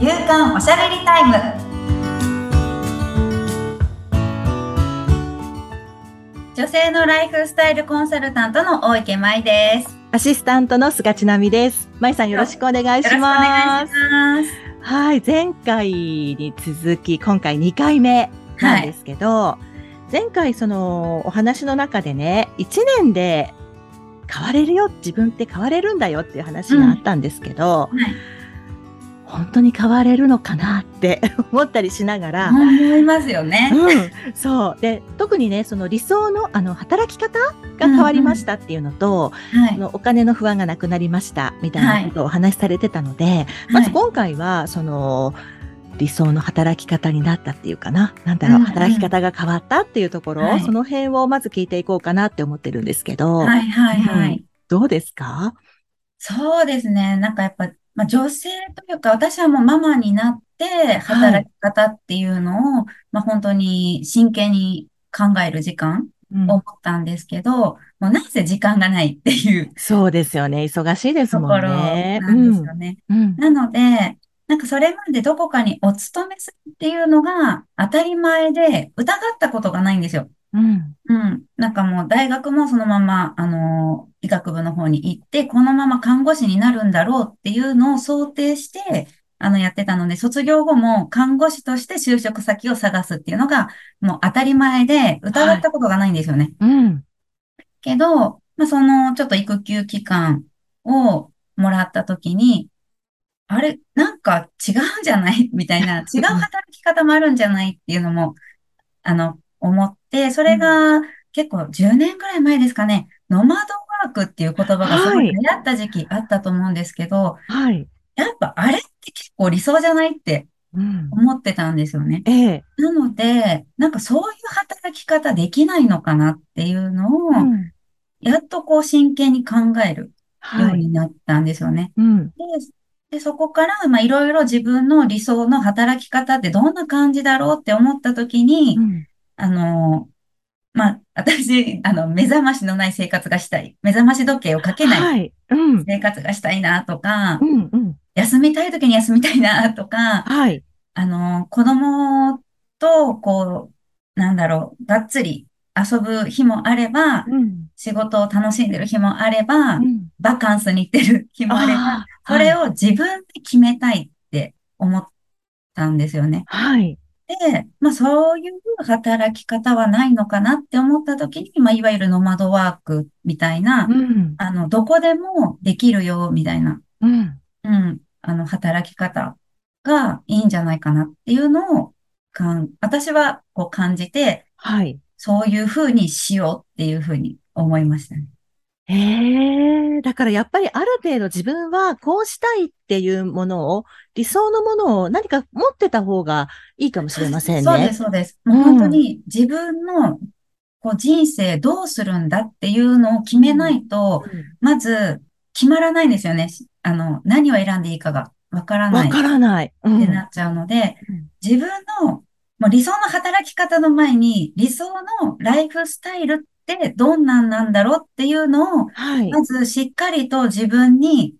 夕刊おしゃべりタイム。女性のライフスタイルコンサルタントの大池舞です。アシスタントの菅千奈美です。舞さんよろしくお願いします。ます。はい、前回に続き、今回2回目なんですけど、前回そのお話の中でね、1年で変われるよ、自分って変われるんだよっていう話があったんですけど、はい本当に変われるのかなって 思ったりしながら、思いますよね、うん、そう。で、特にね、その理想の、あの、働き方が変わりましたっていうのと、はい。あのお金の不安がなくなりました、みたいなことをお話しされてたので、まず今回は、その、理想の働き方になったっていうかな。なんだろう、うんうん。働き方が変わったっていうところ、はい。その辺をまず聞いていこうかなって思ってるんですけど、はいはいはい、うん。どうですか？そうですね。なんかやっぱ、まあ、女性というか私はもうママになって働き方っていうのを、まあ、本当に真剣に考える時間うんを持ったんですけど、もうなぜ時間がないっていうそうですよね。忙しいですもんところね。なんですよね。うんうんなので、なんかそれまでどこかにお勤めするっていうのが当たり前で疑ったことがないんですよ。うん。うん。なんかもう大学もそのまま、あの、医学部の方に行って、このまま看護師になるんだろうっていうのを想定して、あの、やってたので、卒業後も看護師として就職先を探すっていうのが、もう当たり前で疑ったことがないんですよね。うん。けど、まあ、その、ちょっと育休期間をもらった時に、あれ、なんか違うんじゃない？みたいな、違う働き方もあるんじゃない？っていうのも、あの、思って、それが結構10年ぐらい前ですかね、ノマドワークっていう言葉がすごいはい流行った時期あったと思うんですけど、はい。やっぱあれって結構理想じゃないってうん思ってたんですよね。ええ。なので、なんかそういう働き方できないのかなっていうのを、うんやっとこう真剣に考えるようはい。になったんですよね。うんで、でそこから、まあ、いろいろ自分の理想の働き方ってどんな感じだろうって思った時に、うんあの、まあ、私、あの、目覚ましのない生活がしたい。目覚まし時計をかけない。生活がしたいなとかう、ん。うん。休みたい時に休みたいなとか、はい。あの、子供と、こう、なんだろう、がっつり遊ぶ日もあれば、うん。仕事を楽しんでる日もあれば、うんバカンスに行ってる日もあれば、それを自分で決めたいって思ったんですよね。はい。で、まあそういう働き方はないのかなって思った時に、まあいわゆるノマドワークみたいな、うん。あの、どこでもできるよみたいな、うん。うん、あの、働き方がいいんじゃないかなっていうのをかん、私はこう感じて、はい。そういうふうにしようっていうふうに思いましたね。ええだからやっぱりある程度自分はこうしたいっていうものを、理想のものを何か持ってた方がいいかもしれませんね。そうです、そうです。もう本当に自分のこう人生どうするんだっていうのを決めないと、うんまず決まらないんですよね。あの、何を選んでいいかがわからないっわからない。うんてなっちゃうので、うん自分のもう理想の働き方の前に、理想のライフスタイルってどんなんなんだろうっていうのを、はい。まずしっかりと自分に、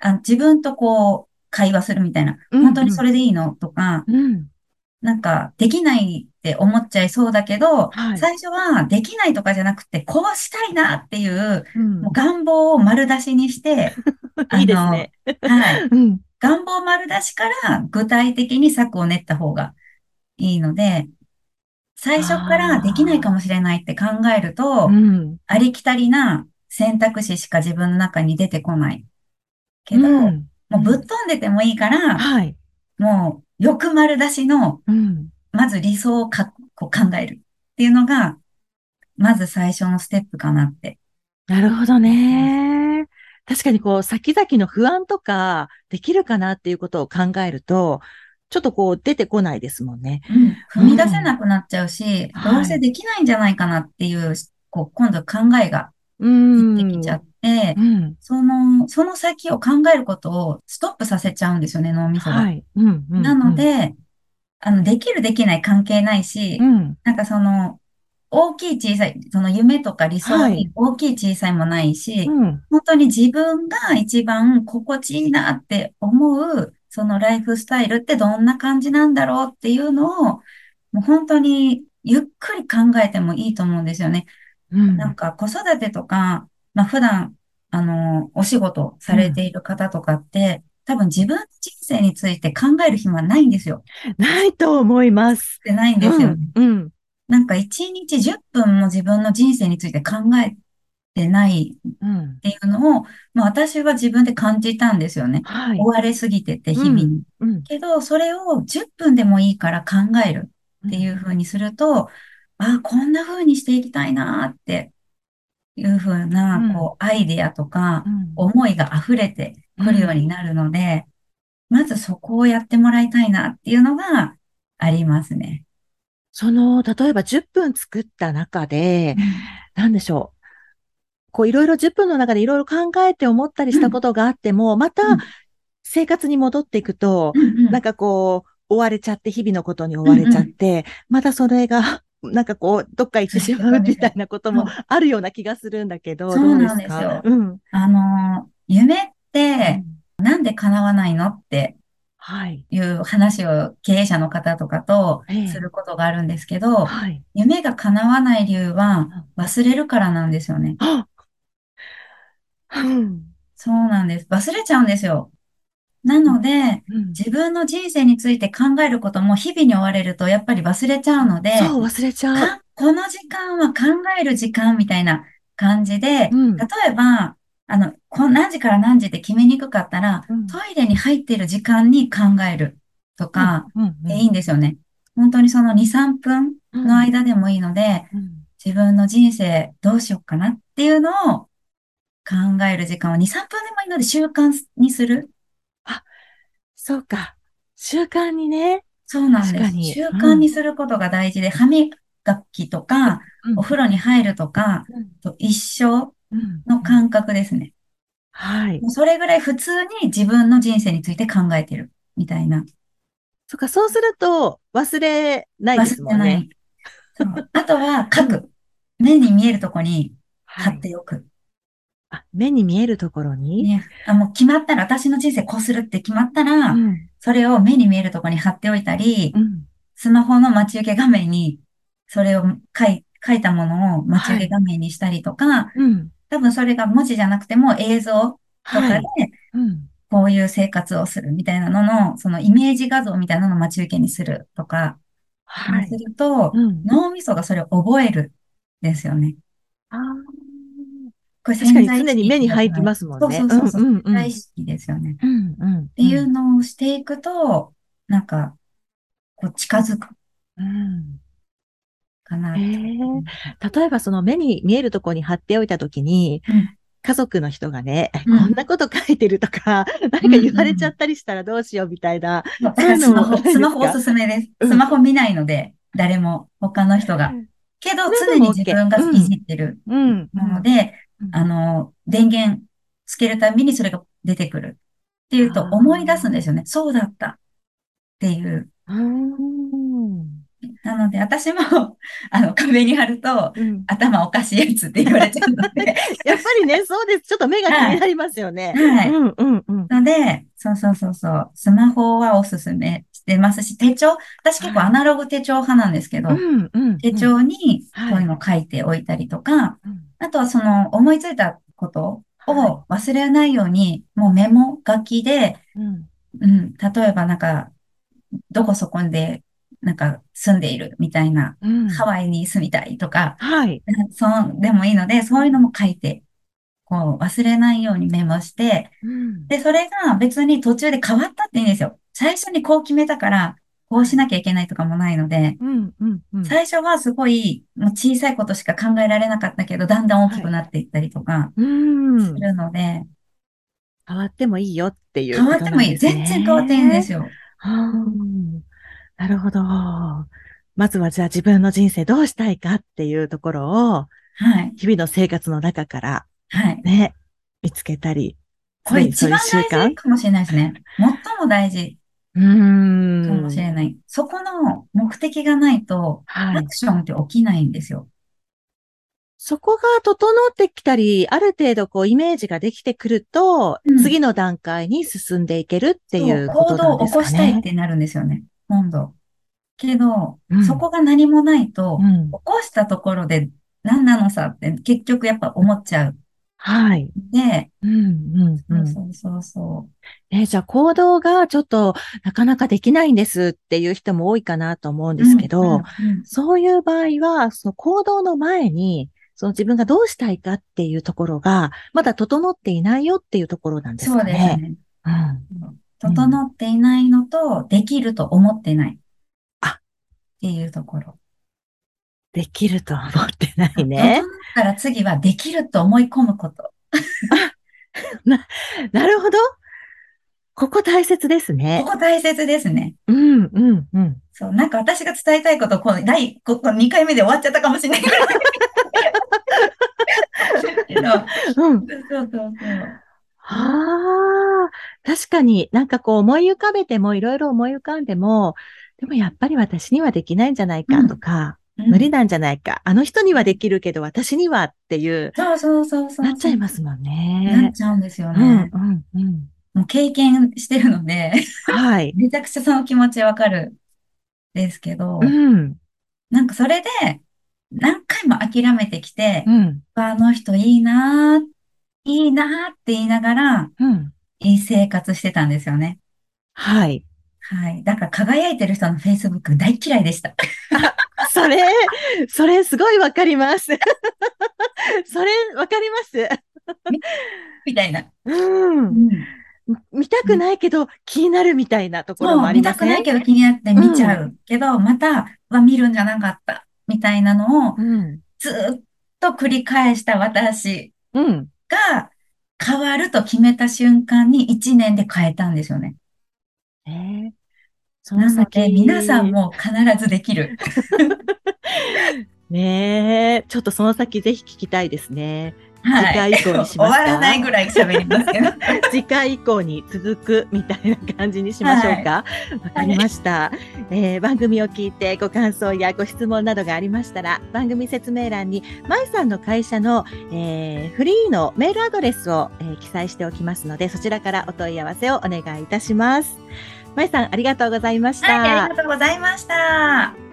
あ自分とこう、会話するみたいな。うん本当にそれでいいのとか、うん。なんか、できないって思っちゃいそうだけど、はい最初はできないとかじゃなくて、こうしたいなっていう、うんもう願望を丸出しにして、あ のいいですね。はい。うん。願望丸出しから具体的に策を練った方がいいので、最初からできないかもしれないって考えるとう、ん。ありきたりな選択肢しか自分の中に出てこない。けど、うんもうぶっ飛んでてもいいから、はい。もう欲丸出しのうん。まず理想をかこう考えるっていうのが、まず最初のステップかなって。なるほどね。確かにこう、先々の不安とか、できるかなっていうことを考えると、ちょっとこう、出てこないですもんね。踏み出せなくなっちゃうし、はいどうせできないんじゃないかなっていう、こう、今度考えがう出てん。きちゃってう、ん。その、その先を考えることをストップさせちゃうんですよね、脳みそが。はい。うん。うんなの、で、あの、できるできない関係ないしう、ん。なんかその、大きい小さい、その夢とか理想はいに大きい小さいもないし、うん。本当に自分が一番心地いいなって思うそのライフスタイルってどんな感じなんだろうっていうのを、もう本当にゆっくり考えてもいいと思うんですよね。うん。なんか子育てとか、まあ普段、あの、お仕事されている方とかって、多分自分の人生について考える暇ないんですよ。ないと思います。ってないんですよね。うん。うん。なんか1日10分も自分の人生について考えてないうんっ。ていうのを、まあ私は自分で感じたんですよね。はい追。われすぎてて、日々に。うん。けど、それを10分でもいいから考えるっていう風にすると、あ、こんな風にしていきたいなっていう風な、うんこう、アイデアとかう、ん。思いが溢れてくるようになるので、まずそこをやってもらいたいなっていうのがありますね。その、例えば10分作った中で、なんでしょう。こういろいろ10分の中でいろいろ考えて思ったりしたことがあっても、またうん生活に戻っていくと、なんかこう、追われちゃって、日々のことに追われちゃって、またそれが、なんかこう、どっか行ってしまうみたいなこともあるような気がするんだけど、そうなんですよ。うん。あの、夢ってなんで叶わないの？ってはい。いう話を経営者の方とかとええ。することがあるんですけど、はい。夢が叶わない理由は忘れるからなんですよね。あうん。そうなんです。忘れちゃうんですよ。なので、うん自分の人生について考えることも日々に追われるとやっぱり忘れちゃうので、そう、忘れちゃう。かこの時間は考える時間みたいな感じで、うん例えば、あの、こ何時から何時って決めにくかったら、うんトイレに入ってる時間に考えるとか、でいいんですよね。本当にその2、3分うんの間でもいいので、うん自分の人生どうしようかなっていうのを考える時間を2、3分でもいいので習慣にする。そうか。習慣にね。そうなんです。習慣にすることが大事で、歯磨きとか、うんお風呂に入るとか、うんと一緒うんの感覚ですね。はいも。うそれぐらい普通に自分の人生について考えてるみたいな。そっか、そうすると忘れないですもんね。忘れない。あとは書く。目に見えるとこに貼はいっておく。あ、目に見えるところに？ね。あ、もう決まったら、私の人生こうするって決まったら、うん。それを目に見えるとこに貼っておいたり、うん。スマホの待ち受け画面に、それを書い、書いたものを待ち受け画面にしたりとか、うん。多分それが文字じゃなくても映像とかではい。、うん。こういう生活をするみたいなのの、そのイメージ画像みたいなのを待ち受けにするとか、すはい。ると、うん。脳みそがそれを覚えるんですよね。あーこれ確かに常に目に入ってますもんね。そうそうそうそう。うんうんうん潜在意識ですよね。うんうん。っっていうのをしていくと、なんか、こう近づくうん。かな。へえ例えばその目に見えるところに貼っておいたときに、うん家族の人がね、うんこんなこと書いてるとか、何か言われちゃったりしたらどうしようみたいな。ういうのらスマホ、スマホおすすめです。うんスマホ見ないので、誰も、他の人が。けど、常に自分がいじってるうん。もので、うんあの、電源つけるたびにそれが出てくる。っていうと思い出すんですよね。そうだった。っていう。うん。なので、私も、あの、壁に貼ると、うん頭おかしいやつって言われちゃうので。やっぱりね、そうです。ちょっと目が気になりますよね。はい。うんうんうん。ので、そうそうそうそう、スマホはおすすめしてますし、手帳、私結構アナログ手帳派なんですけど、うんうん。手帳にはいそういうのを書いておいたりとか、うん。あとはその思いついたことはを忘れないように、もうメモ書きで、うん。うん、例えばなんか、どこそこで、なんか住んでいるみたいな、うん。ハワイに住みたいとか、はい。そう、でもいいので、そういうのも書いて、こう忘れないようにメモして、うん。で、それが別に途中で変わったっていいんですよ。最初にこう決めたから、こうしなきゃいけないとかもないので、うんうんうん。最初はすごい、もう小さいことしか考えられなかったけど、だんだん大きくなっていったりとかうんす。るので、変わってもいいよっていう変わってもいい。全然変わっていいんですよ。うんなるほど。まずはじゃあ自分の人生どうしたいかっていうところを、はい。日々の生活の中からはい。ね、見つけたり、これ一番大事かもしれないですね。最も大事うーん。かもしれない。そこの目的がないと、はい。アクションって起きないんですよ。そこが整ってきたり、ある程度こうイメージができてくると、うん次の段階に進んでいけるっていうことなんですか行動を起こしたいっね。てなるんですよね、今度。けど、うんそこが何もないと、うん起こしたところで何なのさって結局やっぱ思っちゃう。はい。で、うん、うん、うん。そうそうそえじゃあ行動がちょっとなかなかできないんですっていう人も多いかなと思うんう。ですけど、うんうんうんそういう場合は、その行動の前に、その自分がどうしたいかっていうところが、まだ整っていないよっていうところなんですそうです。ね。うん。整っていないのと、できると思ってない。あっていうところ。できるとは思ってないね。たら次はできると思い込むこと。なるほど。ここ大切ですこね。こ大切ですね。うん、うん、うん。そう、なんか私が伝えたいこと、この第、ここ2回目で終わっちゃったかもしれないぐらい。けどうん。そうそうそう。はあ、確かになんかこう思い浮かべてもいろいろ思い浮かんでも、でもやっぱり私にはできないんじゃないかとか、うん無理なんじゃないか、あの人にはできるけど私にはっていう、そうそうそうそう。なっちゃいますもんなっね。ちゃうんですようん、ね。うん、うん。もう経験してるので、はい。めちゃくちゃその気持ちわかるですけどう、ん、なんかそれで何回も諦めてきてう、ん、あの人いいなー、いいなーって言いながら、うん。いい生活してたんですよね。はい。はい。だから輝いてる人の Facebook 大嫌いでした。それ、それすごいわかります。それわかります。みたいな。うん。うん見たくないけど気になるみたいなところもありません？見たくないけど気になって見ちゃう。けど、また、は見るんじゃなかった。みたいなのをうん。ずっと繰り返した私うん。が変わると決めた瞬間に1年で変えたんですよね。ええそのなの先で、皆さんも必ずできる。ねえ、ちょっとその先ぜひ聞きたいですね。はい。次回以降にし終ますか？わらないぐらい喋りますけど。次回以降に続くみたいな感じにしましょうか。わ、かりました、えー番組を聞いてご感想やご質問などがありましたら、番組説明欄に、まいさんの会社の、えーフリーのメールアドレスを、えー記載しておきますので、そちらからお問い合わせをお願いいたします。まえさん、ありがとうございました。はい、ありがとうございました。